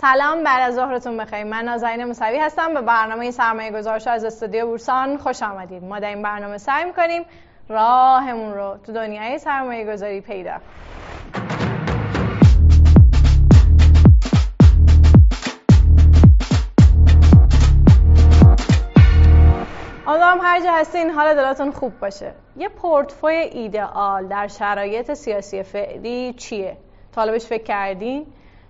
سلام بعد از ظهرتون بخیر. من نازنین موسوی هستم. به برنامه سرمایه گذارش از استودیو بورسان خوش آمدید. ما در این برنامه سعی می‌کنیم راهمون رو تو دنیای سرمایه گذاری پیدا امیدوارم هر جا هستین حال دلاتون خوب باشه. یه پورتفوی ایدئال در شرایط سیاسی فعلی چیه؟ طالبش فکر کردین؟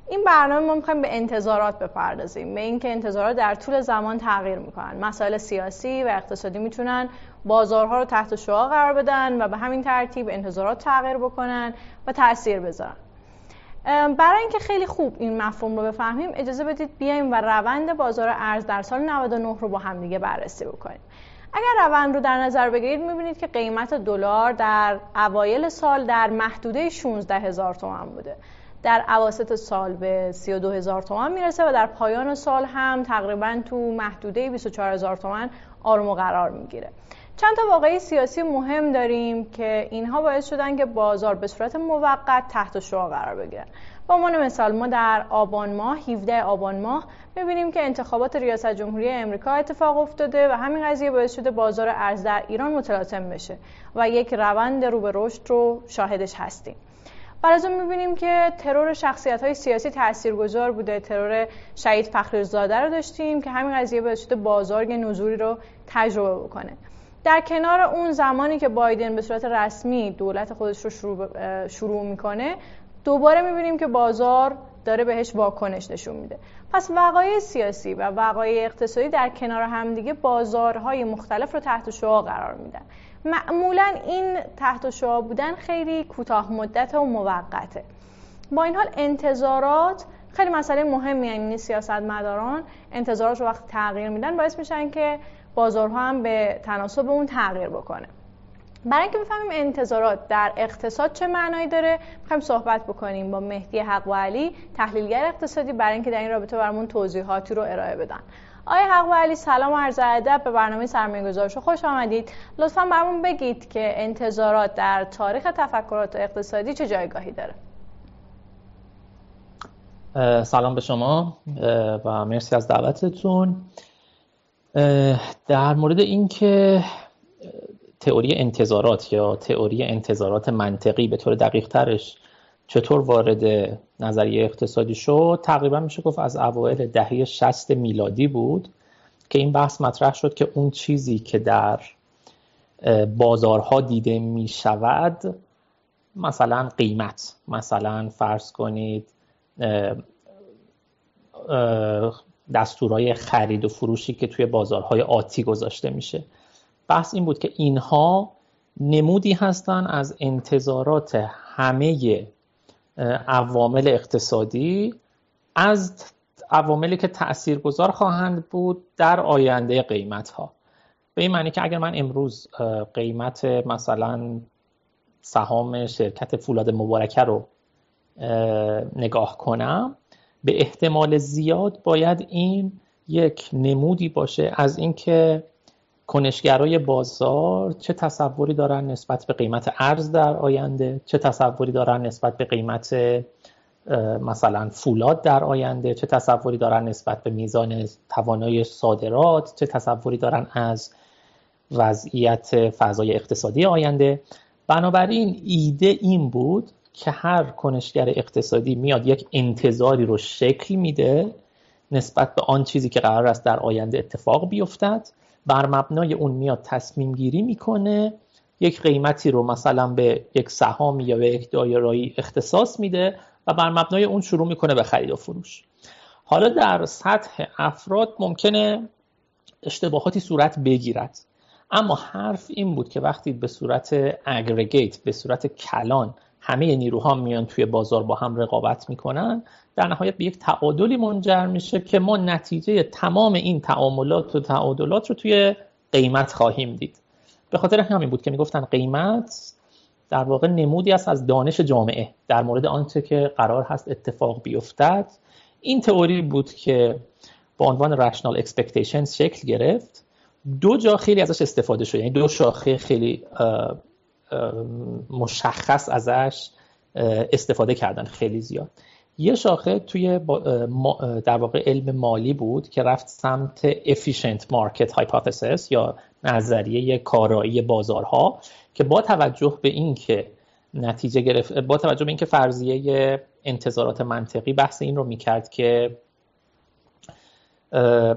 این برنامه ما می‌خوایم به انتظارات بپردازیم به اینکه انتظارات در طول زمان تغییر می‌کنن. مسائل سیاسی و اقتصادی می‌تونن بازارها رو تحت شعا قرار بدن و به همین ترتیب انتظارات تغییر بکنن و تاثیر بذارن. برای اینکه خیلی خوب این مفهوم رو بفهمیم اجازه بدید بیایم و روند بازار ارز در سال 99 رو با هم دیگه بررسی بکنیم. اگر روند رو در نظر بگیرید می‌بینید که قیمت دلار در اوایل سال در محدوده 16 هزار تومن بوده. در عواسط سال به 32 هزار تومن می‌رسه و در پایان سال هم تقریبا تو محدوده 24 هزار تومن آروم و قرار می‌گیره. چند تا واقعی سیاسی مهم داریم که اینها باعث شدن که بازار به صورت موقت تحت شعا قرار بگیرن با عنوان مثال ما در آبان ماه 17 آبان ماه می‌بینیم که انتخابات ریاست جمهوری امریکا اتفاق افتاده و همین قضیه باعث شده بازار ارز در ایران متلاطم بشه و یک روند رو به رشد رو شاهدش هستیم. بر از اون می‌بینیم که ترور شخصیت های سیاسی تاثیرگذار بوده. ترور شهید فخرزاده رو داشتیم که همین قضیه باعث شده بازار یه نزولی رو تجربه بکنه. در کنار اون زمانی که بایدن به صورت رسمی دولت خودش رو شروع, شروع می‌کنه دوباره می‌بینیم که بازار داره بهش واکنش نشون میده. پس وقایع سیاسی و وقایع اقتصادی در کنار همدیگه بازارهای مختلف رو تحت شعا قرار میدن. معمولا این تحت شعا بودن خیلی کوتاه مدت و موقته. با این حال انتظارات خیلی مسئله مهمی یعنی سیاستمداران انتظارات رو وقتی تغییر میدن باعث میشن که بازارها هم به تناسب اون تغییر بکنه. برای اینکه بفهمیم انتظارات در اقتصاد چه معنایی داره می‌خوایم صحبت بکنیم با مهدی حق علی تحلیلگر اقتصادی برای اینکه در این رابطه برامون توضیحاتی رو ارائه بدن. آقای حق و علی سلام عرض ادب به برنامه سرمایه گذارش خوش آمدید. لطفا برامون بگید که انتظارات در تاریخ تفکرات اقتصادی چه جایگاهی داره. سلام به شما و مرسی از دعوتتون. در مورد اینکه تئوری انتظارات یا تئوری انتظارات منطقی به طور دقیق ترش چطور وارد نظریه اقتصادی شد؟ تقریبا میشه گفت از اوایل دهه 60 میلادی بود که این بحث مطرح شد که اون چیزی که در بازارها دیده می شود مثلا قیمت. مثلا فرض کنید دستورهای خرید و فروشی که توی بازارهای آتی گذاشته میشه. بحث این بود که اینها نمودی هستن از انتظارات همه عوامل اقتصادی از عواملی که تاثیرگذار خواهند بود در آینده قیمت ها به این معنی که اگر من امروز قیمت مثلا سهام شرکت فولاد مبارکه رو نگاه کنم به احتمال زیاد باید این یک نمودی باشه از اینکه کنشگرای بازار چه تصوری دارن نسبت به قیمت ارز در آینده؟ چه تصوری دارن نسبت به قیمت مثلا فولاد در آینده؟ چه تصوری دارن نسبت به میزان توانای صادرات؟ چه تصوری دارن از وضعیت فضای اقتصادی آینده؟ بنابراین ایده این بود که هر کنشگر اقتصادی میاد یک انتظاری رو شکل میده نسبت به آن چیزی که قرار است در آینده اتفاق بیفتد. بر مبنای اون میاد تصمیم گیری می‌کنه. یک قیمتی رو مثلا به یک سهامی یا به یک دایرایی اختصاص میده و بر مبنای اون شروع می‌کنه به خرید و فروش. حالا در سطح افراد ممکنه اشتباهاتی صورت بگیرد. اما حرف این بود که وقتی به صورت اگریگیت به صورت کلان همه نیروها میان توی بازار با هم رقابت می‌کنن. در نهایت به یک تعادلی منجر میشه که ما نتیجه تمام این تعاملات و تعادلات رو توی قیمت خواهیم دید. به خاطر همین بود که می‌گفتن قیمت در واقع نمودی است از دانش جامعه. در مورد آنچه که قرار هست اتفاق بیفتد. این تئوری بود که با عنوان rational expectations شکل گرفت. دو جا خیلی ازش استفاده شده یعنی دو شاخه خیلی مشخص ازش استفاده کردن خیلی زیاد. یه شاخه توی در واقع علم مالی بود که رفت سمت efficient market hypothesis یا نظریه کارایی بازارها که با توجه به اینکه نتیجه گرفت با توجه به اینکه فرضیه انتظارات منطقی بحث این رو می‌کرد که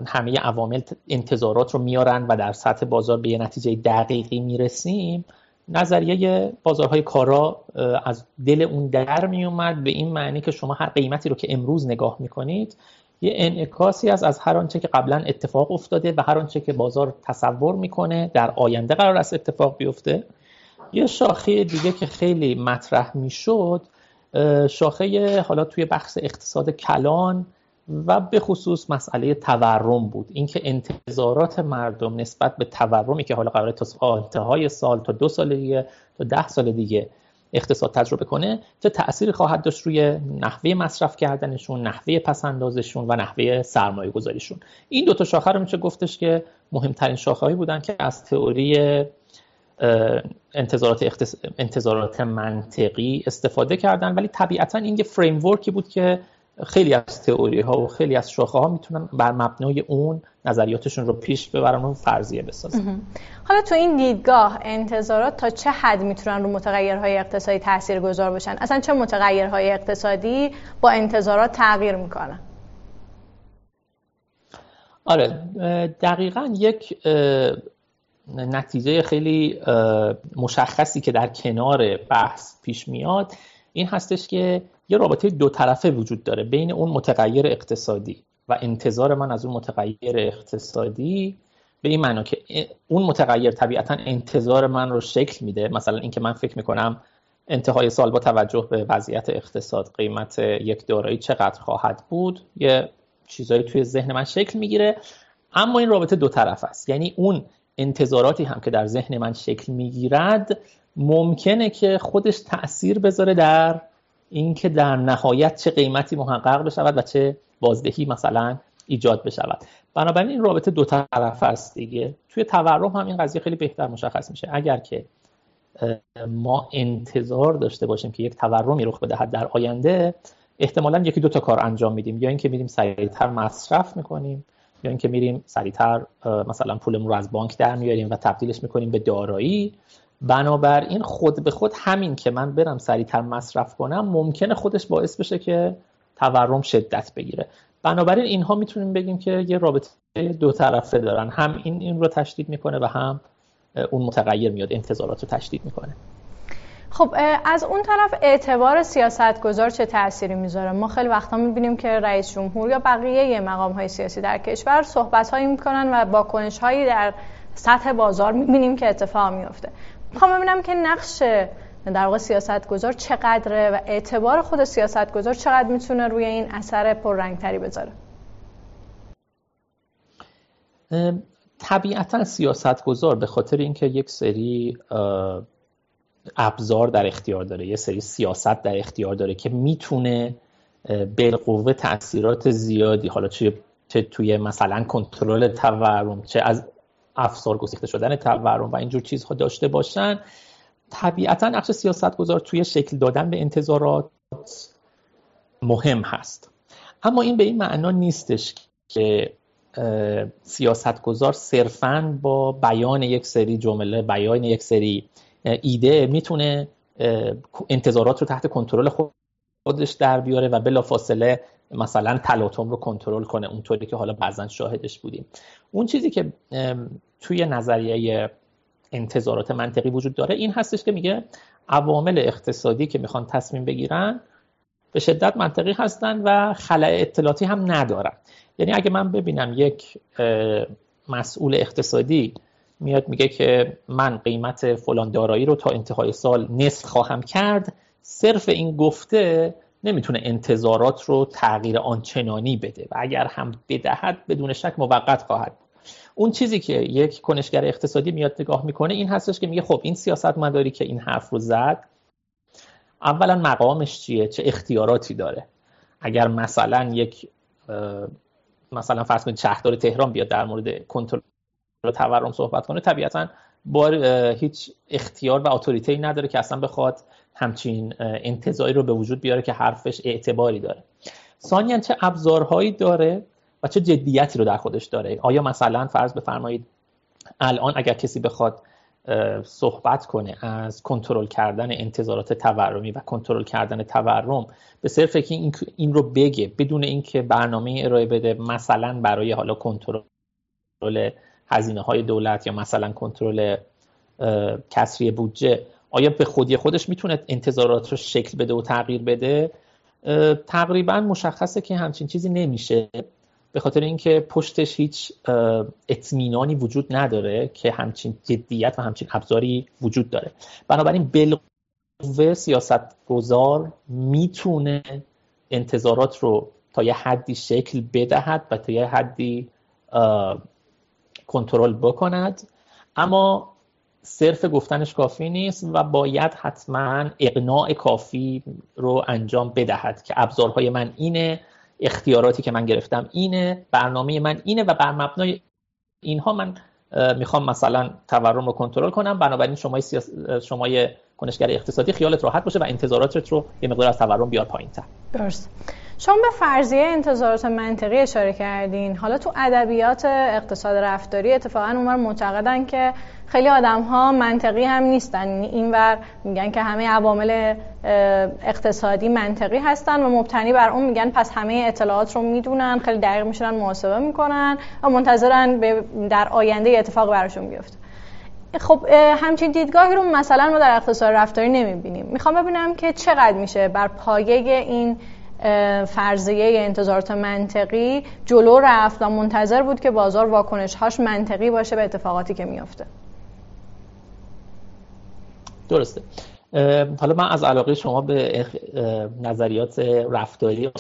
همه عوامل انتظارات رو میارن و در سطح بازار به یه نتیجه دقیقی می‌رسیم نظریه بازارهای کارا از دل اون در می اومد به این معنی که شما هر قیمتی رو که امروز نگاه می‌کنید یه انعکاسی از از هر آنچه که قبلا اتفاق افتاده و هر آنچه که بازار تصور می‌کنه در آینده قرار است اتفاق بیفته. یه شاخه دیگه که خیلی مطرح می‌شد شاخه حالا توی بخش اقتصاد کلان و به خصوص مسئله تورم بود. اینکه انتظارات مردم نسبت به تورمی که حالا قراره تا انتهای سال تا دو سال دیگه تا ده سال دیگه اقتصاد تجربه کنه چه تأثیری خواهد داشت روی نحوه مصرف کردنشون نحوه پسندازشون و نحوه سرمایه گذاریشون. این دو تا شاخه رو میشه گفتش که مهمترین شاخه‌ای بودن که از تئوری انتظارات, انتظارات منطقی استفاده کردن. ولی طبیعتا این یه فریم بود که خیلی از تئوری ها و خیلی از شاخه ها می‌تونن بر مبنای اون نظریاتشون رو پیش ببرن و فرضیه بسازن. حالا تو این دیدگاه انتظارات تا چه حد می‌تونن رو متغیرهای اقتصادی تاثیر گذار باشن اصلا چه متغیرهای اقتصادی با انتظارات تغییر می‌کنن؟ آره دقیقا یک نتیجه خیلی مشخصی که در کنار بحث پیش میاد این هستش که یه رابطه دو طرفه وجود داره بین اون متغیر اقتصادی و انتظار من از اون متغیر اقتصادی به این معنا که اون متغیر طبیعتا انتظار من رو شکل میده. مثلا اینکه من فکر می‌کنم انتهای سال با توجه به وضعیت اقتصاد قیمت یک دارایی چقدر خواهد بود یه چیزایی توی ذهن من شکل می‌گیره. اما این رابطه دو طرف است. یعنی اون انتظاراتی هم که در ذهن من شکل می‌گیرد ممکنه که خودش تاثیر بذاره در اینکه در نهایت چه قیمتی محقق بشود و چه بازدهی مثلا ایجاد بشود. بنابراین این رابطه دو طرف است دیگه. توی تورم هم این قضیه خیلی بهتر مشخص میشه. اگر که ما انتظار داشته باشیم که یک تورمی رخ بدهد در آینده احتمالا یکی دو تا کار انجام میدیم. یا اینکه میریم سریعتر مصرف می‌کنیم یا اینکه میریم سریعتر مثلا پولمون رو از بانک در میاریم و تبدیلش می‌کنیم به دارایی. بنابراین خود به خود همین که من برم سریعتر مصرف کنم ممکنه خودش باعث بشه که تورم شدت بگیره. بنابراین اینها می‌تونیم بگیم که یه رابطه دو طرفه دارن. هم این این رو تشدید می‌کنه و هم اون متغیر میاد انتظارات رو تشدید می‌کنه. خب از اون طرف اعتبار سیاست گذار چه تأثیری می‌ذاره؟ ما خیلی وقتا می‌بینیم که رئیس جمهور یا بقیه مقام های سیاسی در کشور صحبت هایی می‌کنن و واکنش هایی در سطح بازار می‌بینیم که اتفاق میفته می‌خوام ببینم که نقش در واقع سیاست گذار چقدره و اعتبار خود سیاست گذار چقدر می‌تونه روی این اثر پررنگتری بذاره. طبیعتا سیاست گذار به خاطر اینکه یک سری ابزار در اختیار داره یه سری سیاست در اختیار داره که می‌تونه بالقوه تاثیرات زیادی حالا چه توی مثلا کنترل تورم چه از افسار گسیخته شدن تورم و اینجور چیزها داشته باشن طبیعتا نقش سیاست گذار توی شکل دادن به انتظارات مهم هست. اما این به این معنا نیستش که سیاستگزار صرفا با بیان یک سری جمله بیان یک سری ایده می‌تونه انتظارات رو تحت کنترل خودش در بیاره و بلا فاصله مثلا تلاطم رو کنترل کنه اونطوری که حالا بعضا شاهدش بودیم. اون چیزی که توی نظریه انتظارات منطقی وجود داره این هستش که میگه عوامل اقتصادی که می‌خوان تصمیم بگیرن به شدت منطقی هستن و خلع اطلاعاتی هم ندارن. یعنی اگه من ببینم یک مسئول اقتصادی میاد میگه که من قیمت فلان دارایی رو تا انتهای سال نصف خواهم کرد صرف این گفته نمی‌تونه انتظارات رو تغییر آنچنانی بده و اگر هم بدهد بدون شک موقت خواهد اون چیزی که یک کنشگر اقتصادی میاد نگاه می‌کنه این هستش که میگه خب این سیاست مداری که این حرف رو زد اولا مقامش چیه؟ چه اختیاراتی داره؟ اگر مثلا یک مثلا فرض کنید شهردار تهران بیاد در مورد کنترل تورم صحبت کنه طبیعتا با هیچ اختیار و اتوریتی نداره که اصلا بخواد همچین انتظاری رو به وجود بیاره که حرفش اعتباری داره. ثانیا چه ابزارهایی داره و چه جدیتی رو در خودش داره؟ آیا مثلا فرض بفرمایید الان اگر کسی بخواد صحبت کنه از کنترل کردن انتظارات تورمی و کنترل کردن تورم به صرف که این, رو بگه بدون اینکه برنامه ارائه بده مثلا برای حالا کنترل هزینه های دولت یا مثلا کنترل کسری بودجه آیا به خودی خودش می‌تونه انتظارات رو شکل بده و تغییر بده؟ تقریبا مشخصه که همچین چیزی نمیشه. به خاطر اینکه پشتش هیچ اطمینانی وجود نداره که همچین جدیت و همچین ابزاری وجود داره. بنابراین بالقوه سیاست گذار می‌تونه انتظارات رو تا یه حدی شکل بدهد و تا یه حدی کنترل بکند. اما صرف گفتنش کافی نیست و باید حتما اقناع کافی رو انجام بدهد که ابزارهای من اینه اختیاراتی که من گرفتم اینه برنامه من اینه و بر مبنای اینها من می‌خوام مثلا تورم رو کنترل کنم. بنابراین شما سیاس... شما کنشگر اقتصادی خیالت راحت باشه و انتظاراتت رو یه مقدار از تورم بیار پایین تر درست. شما به فرضیه انتظارات منطقی اشاره کردین. حالا تو ادبیات اقتصاد رفتاری اتفاقا اونور معتقدن که خیلی آدم ها منطقی هم نیستن. اینور میگن که همه عوامل اقتصادی منطقی هستن و مبتنی بر اون میگن پس همه اطلاعات رو می‌دونن خیلی دقیق میشنن محاسبه می‌کنن و منتظرن در آینده اتفاق براشون بیفته. خب همچین دیدگاهی رو مثلا ما در اقتصاد رفتاری نمی‌بینیم. می‌خوام ببینم که چقدر میشه بر پایه این فرضیه انتظارات منطقی جلو رفت و منتظر بود که بازار واکنش هاش منطقی باشه به اتفاقاتی که میافته. درسته. حالا من از علاقه شما به نظریات رفتاری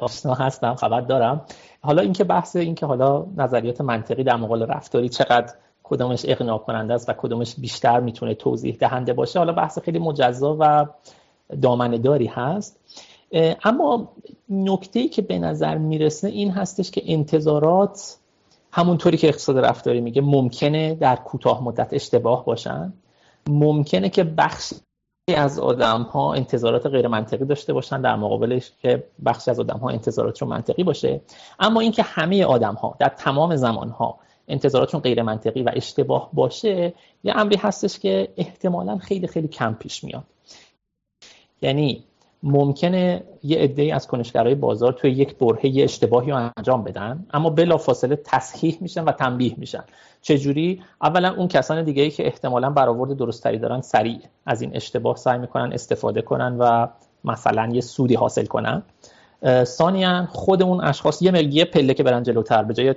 آشنا هستم خبر دارم. حالا اینکه بحث اینکه حالا نظریات منطقی در مقابل رفتاری چقدر کدومش اقناع کننده است و کدومش بیشتر می‌تونه توضیح دهنده باشه حالا بحث خیلی مجزا و دامنه هست. اما نکته که به نظر می‌رسه این هستش که انتظارات همونطوری که اقتصاد رفتاری میگه ممکنه در کوتاه مدت اشتباه باشن. ممکنه که بخشی از آدم ها انتظارات غیر منطقی داشته باشن در مقابلش که بخشی از آدم ها انتظارات رو منطقی باشه. اما اینکه همه آدم ها در تمام زمان ها انتظاراتشون غیر منطقی و اشتباه باشه یه امری هستش که احتمالا خیلی خیلی کم پیش میاد. یعنی ممکنه یه عده از کنشگرای بازار توی یک برهه یه اشتباهی رو انجام بدن اما بلا فاصله تصحیح میشن و تنبیه میشن. چجوری؟ اولا اون کسان دیگه ای که احتمالا برآورد درستری دارن سریع از این اشتباه سعی می‌کنن استفاده کنن و مثلا یه سودی حاصل کنن. ثانیا خود اون اشخاص یه ملگیه پله که برن جلوتر به جای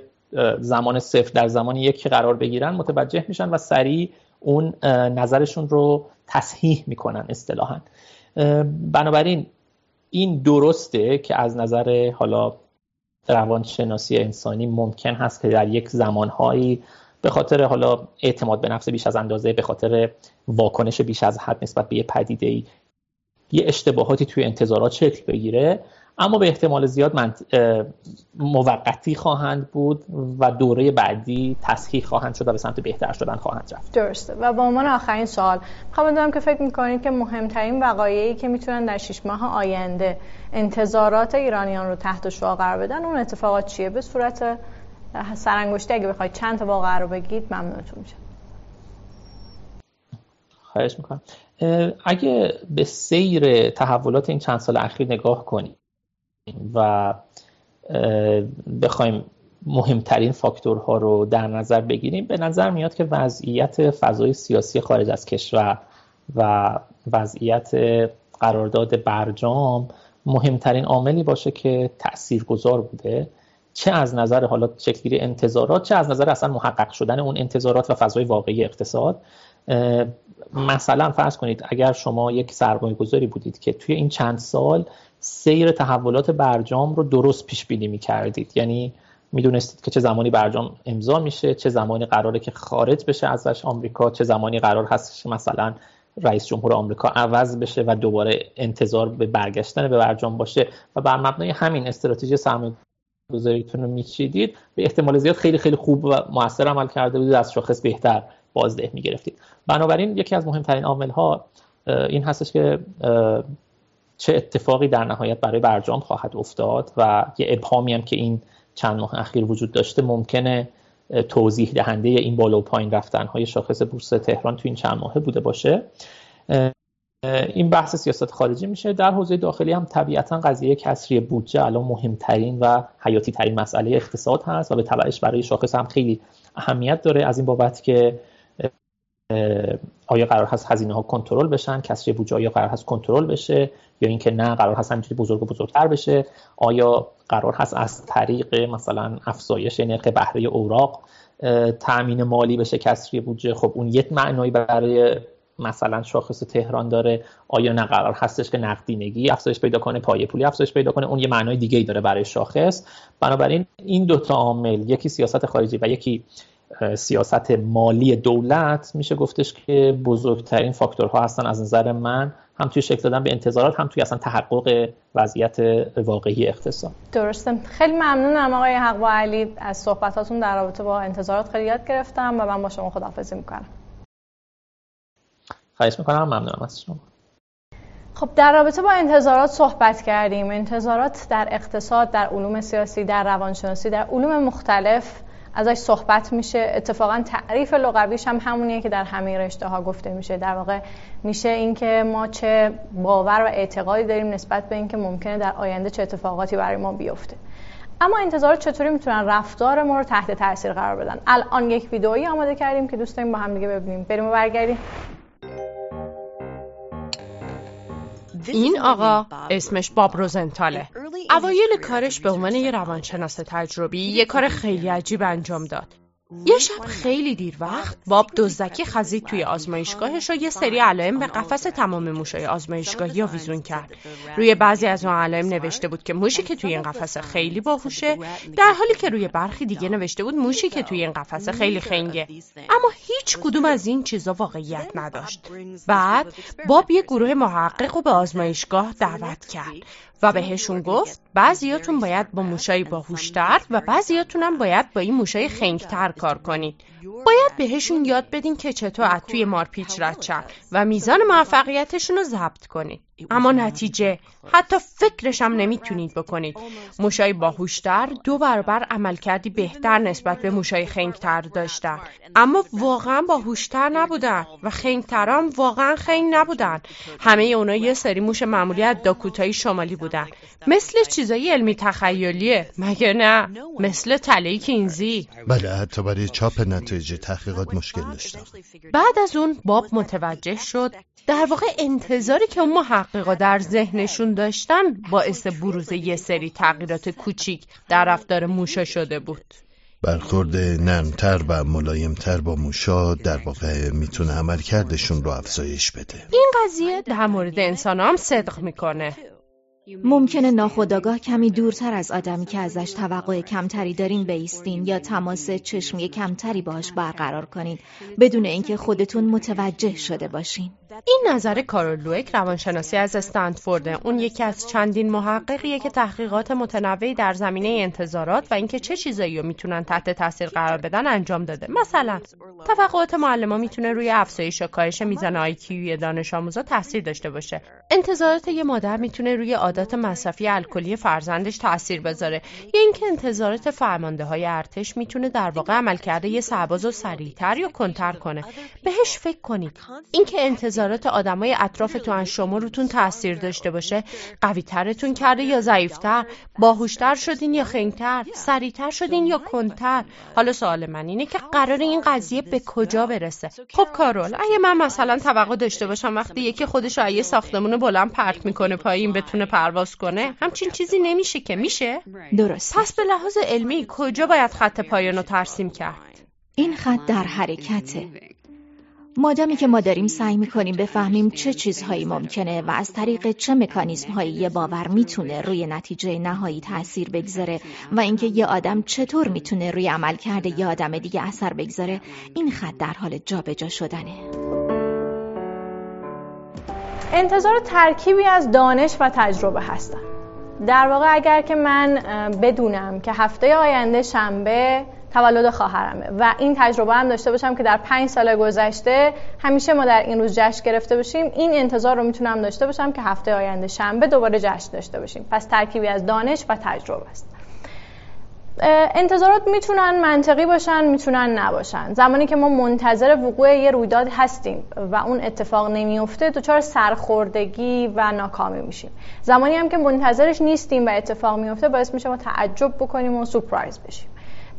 زمان صفر در زمان یک قرار بگیرن متوجه میشن و سریع اون نظرشون رو تصحیح می‌کنن اصطلاحا. بنابراین این درسته که از نظر حالا روانشناسی انسانی ممکن هست که در یک زمانهایی به خاطر حالا اعتماد به نفس بیش از اندازه به خاطر واکنش بیش از حد نسبت به یه پدیده ای یه اشتباهاتی توی انتظارات شکل بگیره. اما به احتمال زیاد موقتی خواهند بود و دوره بعدی تصحیح خواهند شد و به سمت بهتر شدن خواهند رفت. درسته. و با عنوان آخرین سوال می‌خوام بدونم که فکر می‌کنید که مهمترین وقایعی که می‌تونن در شش ماه آینده انتظارات ایرانیان رو تحت شعا قرار بدن اون اتفاقات چیه؟ به صورت سرانگشتی اگه بخواید چند تا واقعه رو بگید ممنونتون میشه خواهش می‌کنم. اگه به سیر تحولات این چند سال اخیر نگاه کنیم و بخوایم مهمترین فاکتورها رو در نظر بگیریم به نظر میاد که وضعیت فضای سیاسی خارج از کشور و وضعیت قرارداد برجام مهمترین عاملی باشه که تاثیرگذار بوده. چه از نظر حالا شکلگیری انتظارات چه از نظر اصلا محقق شدن اون انتظارات و فضای واقعی اقتصاد. مثلا فرض کنید اگر شما یک سرمایه گذاری بودید که توی این چند سال سیر تحولات برجام رو درست پیش بینی می کردید یعنی می‌دونستید که چه زمانی برجام امضا میشه چه زمانی قراره که خارج بشه ازش آمریکا چه زمانی قرار هست که مثلا رئیس جمهور آمریکا عوض بشه و دوباره انتظار به برگشتن به برجام باشه. و بر مبنای همین استراتژی سرمایه گذاریتون رو میچیدید. به احتمال زیاد خیلی خیلی خوب و موثر عمل کرده بودید از شاخص بهتر بازده می‌گرفتید. بنابراین یکی از مهمترین عامل ها این هستش که چه اتفاقی در نهایت برای برجام خواهد افتاد و یه ابهامی هم که این چند ماه اخیر وجود داشته ممکنه توضیح دهنده این بالا و پایین رفتن های شاخص بورس تهران تو این چند ماهه بوده باشه. این بحث سیاست خارجی میشه. در حوزه داخلی هم طبیعتا قضیه کسری بودجه الان مهمترین و حیاتی ترین مسئله اقتصاد هست و به تبعش برای شاخص هم خیلی اهمیت داره. از این بابت که آیا قرار هست هزینه ها کنترل بشن؟ کسری بودجه آیا قرار هست کنترل بشه؟ یا اینکه نه قرار هست همینجوری بزرگ و بزرگتر بشه؟ آیا قرار هست از طریق مثلا افزایش نرخ بهره اوراق تامین مالی بشه کسری بودجه؟ خب اون یک معنایی برای مثلا شاخص تهران داره. آیا نه قرار هستش که نقدینگی افزایش پیدا کنه پایه پولی افزایش پیدا کنه؟ اون یه معنای دیگه ای داره برای شاخص. بنابراین این دو تا عامل یکی سیاست خارجی و یکی سیاست مالی دولت میشه گفتش که بزرگترین فاکتورها هستن از نظر من هم توی شکل دادن به انتظارات هم توی اصلا تحقق وضعیت واقعی اقتصاد. درسته. خیلی ممنونم آقای حق و علی از صحبتاتون در رابطه با انتظارات خیلی یاد گرفتم و من با شما خداحافظی می‌کنم. خواهش می‌کنم. ممنونم از شما. خب در رابطه با انتظارات صحبت کردیم. انتظارات در اقتصاد در علوم سیاسی در روانشناسی در علوم مختلف ازش صحبت میشه. اتفاقا تعریف لغویش هم همونیه که در همه رشته ها گفته میشه. در واقع میشه اینکه ما چه باور و اعتقادی داریم نسبت به اینکه ممکنه در آینده چه اتفاقاتی برای ما بیفته. اما انتظارات چطوری می‌تونن رفتار ما رو تحت تاثیر قرار بدن؟ الان یک ویدئویی آماده کردیم که دوست داریم با هم دیگه ببینیم. بریم و برگردیم. این آقا اسمش باب روزنتاله. اوایل کارش به عنوان یه روانشناس تجربی یه کار خیلی عجیب انجام داد. یه شب خیلی دیر وقت باب دزدکی خزید توی آزمایشگاهش و یه سری علائم به قفس تمام موشای آزمایشگاهی آویزون کرد. روی بعضی از اون علائم نوشته بود که موشی که توی این قفس خیلی باهوشه در حالی که روی برخی دیگه نوشته بود موشی که توی این قفس خیلی خنگه. اما هیچ کدوم از این چیزا واقعیت نداشت. بعد باب یه گروه محقق رو به آزمایشگاه دعوت کرد. و بهشون گفت بعضیاتون باید با موشای باهوشتر و بعضیاتون هم باید با این موشای خنگتر کار کنید. باید بهشون یاد بدین که چطور از توی مارپیچ رد و میزان موفقیتشون رو ضبط کنید. اما نتیجه حتی فکرش هم نمی‌تونید بکنید. موشای باهوشتر دو برابر عملکردی بهتر نسبت به موشای خنگتر داشتن. اما واقعا باهوشتر نبودن و خنگتران واقعا خنگ نبودن. همه اونا یه سری موش معمولی از داکوتای شمالی بودن. مثل چیزای علمی تخیلیه. مگه نه؟ مثل تله کینزی. بله حتی برای چاپ نتایج تحقیقات مشکل داشتم. بعد از اون باب متوجه شد در واقع انتظاری که اون محققا در ذهنشون داشتن باعث بروز یه سری تغییرات کوچیک در رفتار موشا شده بود. برخورد نرمتر و ملایمتر با موشا در واقع می‌تونه عملکردشون رو افزایش بده. این قضیه در مورد انسان هم صدق می‌کنه. ممکنه ناخداگاه کمی دورتر از آدمی که ازش توقع کمتری دارین بیستین یا تماس چشمی کمتری باش برقرار کنین بدون اینکه خودتون متوجه شده باشین. این نظر کارول لویک روانشناسی از استنفورد اون یکی از چندین محققیه که تحقیقات متنوعی در زمینه انتظارات و اینکه چه چیزایی رو می‌تونن تحت تاثیر قرار بدن انجام داده. مثلا توقعات معلما می‌تونه روی افزایش و کاهش میزان آیکیوی دانش آموزا تاثیر داشته باشه. انتظارات یه مادر می‌تونه روی عادات مصرفی الکلی فرزندش تاثیر بذاره. یا اینکه انتظارات فرمانده های ارتش می‌تونه در واقع عملکرد یه سرباز رو سریعتر یا کنتر کنه. بهش فکر کنید. اینکه انتظارات آدمای اطرافتون شما روتون تاثیر داشته باشه قوی ترتون کرده یا ضعیفتر باهوشتر شدین یا خنگتر سریعتر شدین یا کنتر. حالا سوال من اینه که قرار این قضیه به کجا برسه؟ خب کارول اگه من مثلا توقع داشته باشم وقتی یکی خودش رو یه ساختمون بلند پرت می‌کنه پایین بتونه پرواز کنه همچین چیزی نمیشه که میشه؟ درست پس به لحاظ علمی کجا باید خط پایان رو ترسیم کرد؟ این خط در حرکته. مادامی که ما داریم سعی می‌کنیم بفهمیم چه چیزهایی ممکنه و از طریق چه مکانیزم هایی یه باور می‌تونه روی نتیجه نهایی تاثیر بگذاره و اینکه یه آدم چطور می‌تونه روی عملکرد یه آدم دیگه اثر بگذاره این خط در حال جابجا شدنه. انتظار ترکیبی از دانش و تجربه هستن در واقع اگر که من بدونم که هفته آینده شنبه تولد خواهرمه و این تجربه هم داشته باشم که در پنج سال گذشته همیشه ما در این روز جشن گرفته باشیم این انتظار رو می‌تونم داشته باشم که هفته آینده شنبه دوباره جشن داشته باشیم. پس ترکیبی از دانش و تجربه است. انتظارات می‌تونن منطقی باشن می‌تونن نباشن. زمانی که ما منتظر وقوع یه رویداد هستیم و اون اتفاق نمیفته دچار سرخوردگی و ناکامی میشیم. زمانی هم که منتظرش نیستیم و اتفاق میفته باعث میشه ما تعجب بکنیم و سورپرایز بشیم.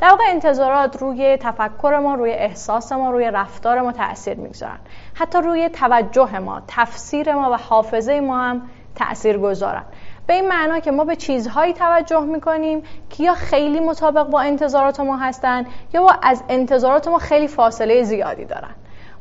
در واقع انتظارات روی تفکر ما روی احساس ما روی رفتار ما تاثیر می‌گذارن. حتی روی توجه ما تفسیر ما و حافظه ما هم تاثیر گذارن به این معنا که ما به چیزهایی توجه می‌کنیم که یا خیلی مطابق با انتظارات ما هستن یا با از انتظارات ما خیلی فاصله زیادی دارن.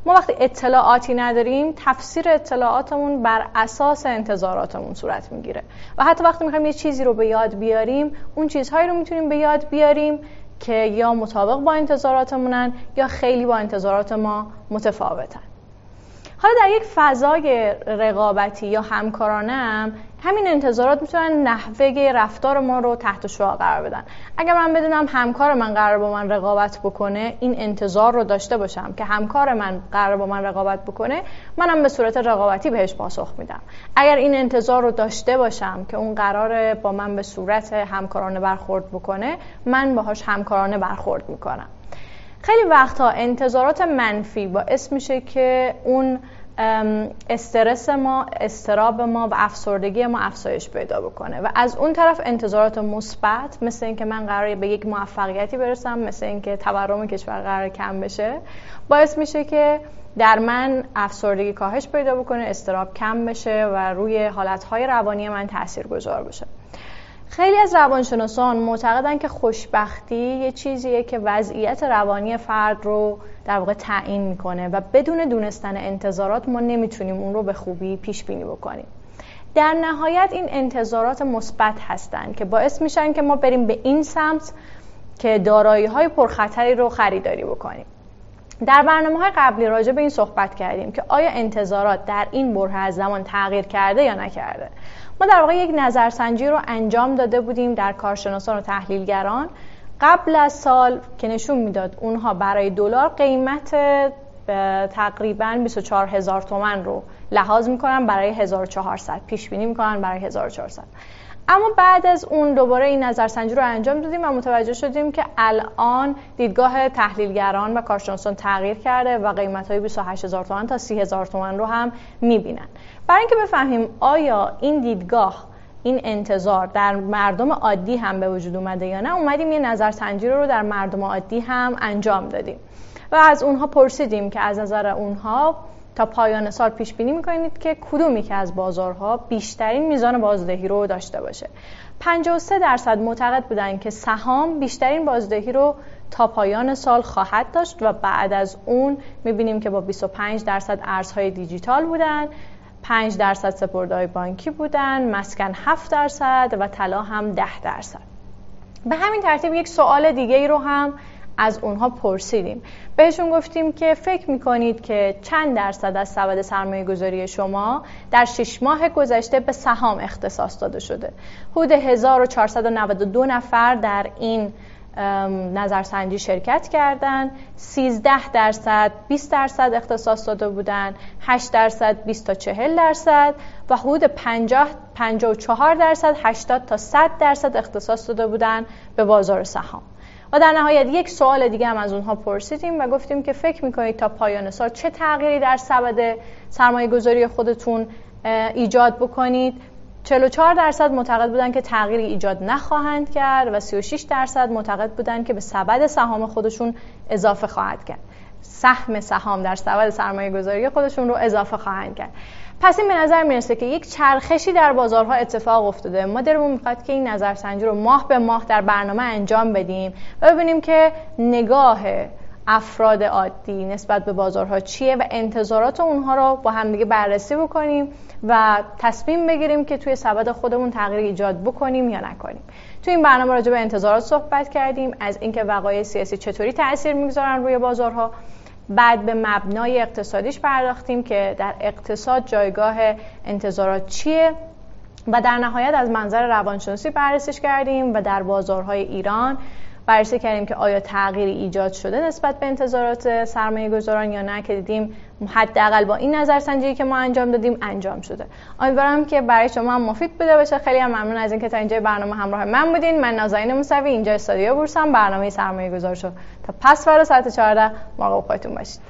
ما وقتی اطلاعاتی نداریم تفسیر اطلاعاتمون بر اساس انتظاراتمون صورت می‌گیره. و حتی وقتی می‌خوایم یه چیزی رو به یاد بیاریم اون چیزهایی رو می‌تونیم به یاد بیاریم که یا مطابق با انتظاراتمونن یا خیلی با انتظارات ما متفاوتن. حالا در یک فضای رقابتی یا همکارانه هم همین انتظارات می‌تونن نحوه رفتار ما رو تحت شعا قرار بدن. اگر من بدونم همکار من قرار با من رقابت بکنه این انتظار رو داشته باشم که همکار من قرار با من رقابت بکنه منم به صورت رقابتی بهش پاسخ میدم. اگر این انتظار رو داشته باشم که اون قرار با من به صورت همکارانه برخورد بکنه من باهاش همکارانه برخورد می‌کنم. خیلی وقتها انتظارات منفی باعث میشه که اون استرس ما استراب ما و افسردگی ما افزایش پیدا بکنه و از اون طرف انتظارات مثبت مثل اینکه من قراره به یک موفقیتی برسم مثل اینکه تورم کشور قرار کم بشه باعث میشه که در من افسردگی کاهش پیدا بکنه استراب کم بشه و روی حالتهای روانی من تاثیر گذار بشه. خیلی از روانشناسان معتقدن که خوشبختی یه چیزیه که وضعیت روانی فرد رو در واقع تعیین می‌کنه و بدون دونستن انتظارات ما نمی‌تونیم اون رو به خوبی پیش بینی بکنیم. در نهایت این انتظارات مثبت هستند که باعث میشن که ما بریم به این سمت که دارایی های پرخطری رو خریداری بکنیم. در برنامه های قبلی راجع به این صحبت کردیم که آیا انتظارات در این بره از زمان تغییر کرده یا نکرده. ما در واقع یک نظرسنجی رو انجام داده بودیم در کارشناسان و تحلیلگران. قبل از سال که نشون می‌داد اونها برای دلار قیمت تقریبا 24 هزار تومن رو لحاظ می‌کنن برای 1400 پیش بینی می‌کنن برای 1400 اما بعد از اون دوباره این نظرسنجی رو انجام دادیم و متوجه شدیم که الان دیدگاه تحلیلگران و کارشناسان تغییر کرده و قیمت های 28 هزار تومن تا 30 هزار تومن رو هم می‌بینن. برای اینکه بفهمیم آیا این دیدگاه این انتظار در مردم عادی هم به وجود اومده یا نه اومدیم یه نظرسنجی رو در مردم عادی هم انجام دادیم. و از اونها پرسیدیم که از نظر اونها تا پایان سال پیش بینی می‌کنید که کدومی که از بازارها بیشترین میزان بازدهی رو داشته باشه. 53 درصد معتقد بودن که سهام بیشترین بازدهی رو تا پایان سال خواهد داشت و بعد از اون می‌بینیم که با 25 درصد ارزهای دیجیتال بودن 5 درصد سپردهای بانکی بودن مسکن 7 درصد و طلا هم 10 درصد. به همین ترتیب یک سوال دیگه ای رو هم از اونها پرسیدیم. بهشون گفتیم که فکر می‌کنید که چند درصد از سبد سرمایه گذاری شما در شش ماه گذشته به سهام اختصاص داده شده؟ حدود 1492 نفر در این نظرسنجی شرکت کردن 13 درصد 20 درصد اختصاص داده بودن 8 درصد 20 تا 40 درصد و حدود 50 54 درصد 80 تا 100 درصد اختصاص داده بودن به بازار سهام. و در نهایت یک سوال دیگه هم از اونها پرسیدیم و گفتیم که فکر می‌کنید تا پایان سال چه تغییری در سبد سرمایه گذاری خودتون ایجاد بکنید؟ 44 درصد معتقد بودن که تغییری ایجاد نخواهند کرد و 36 درصد معتقد بودن که به سبد سهام خودشون اضافه خواهد کرد. سهم سهام در سبد سرمایه گذاری خودشون رو اضافه خواهند کرد. پس این به نظر می‌رسه که یک چرخشی در بازارها اتفاق افتاده. ما دلمون می‌خواد که این نظرسنجی رو ماه به ماه در برنامه انجام بدیم و ببینیم که نگاه افراد عادی نسبت به بازارها چیه و انتظارات اونها رو با همدیگه بررسی بکنیم و تصمیم بگیریم که توی سبد خودمون تغییر ایجاد بکنیم یا نکنیم. توی این برنامه راجع به انتظارات صحبت کردیم از اینکه وقایع سیاسی چطوری تاثیر می‌گذارن روی بازارها. بعد به مبنای اقتصادیش پرداختیم که در اقتصاد جایگاه انتظارات چیه و در نهایت از منظر روانشناسی بررسیش کردیم و در بازارهای ایران بررسی کردیم که آیا تغییری ایجاد شده نسبت به انتظارات سرمایه گذاران یا نه که دیدیم حداقل با این نظرسنجی که ما انجام دادیم انجام شده. امیدوارم که برای شما هم مفید بوده باشه. خیلی هم ممنون از اینکه تا اینجا برنامه همراه من بودین. من نازنین موسوی اینجا استادیو بورسم برنامه سرمایه گذار شد. تا پس فردا ساعت 14 مراقب خودتون باشید.